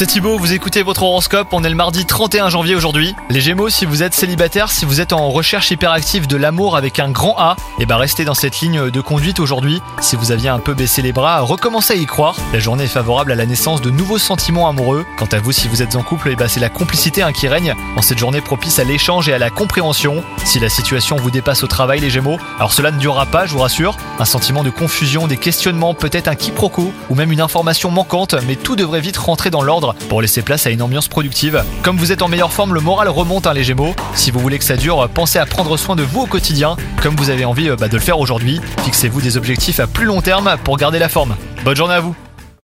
c'est Thibaut, vous écoutez votre horoscope, on est le mardi 31 janvier aujourd'hui. Les Gémeaux, si vous êtes célibataire, si vous êtes en recherche hyperactive de l'amour avec un grand A, et bah restez dans cette ligne de conduite aujourd'hui. Si vous aviez un peu baissé les bras, recommencez à y croire. La journée est favorable à la naissance de nouveaux sentiments amoureux. Quant à vous, si vous êtes en couple, et bah c'est la complicité hein, qui règne en cette journée propice à l'échange et à la compréhension. Si la situation vous dépasse au travail, les Gémeaux, alors cela ne durera pas, je vous rassure. Un sentiment de confusion, des questionnements, peut-être un quiproquo ou même une information manquante, mais tout devrait vite rentrer dans l'ordre pour laisser place à une ambiance productive. Comme vous êtes en meilleure forme, le moral remonte hein, les Gémeaux. Si vous voulez que ça dure, pensez à prendre soin de vous au quotidien, comme vous avez envie euh, bah, de le faire aujourd'hui. Fixez-vous des objectifs à plus long terme pour garder la forme. Bonne journée à vous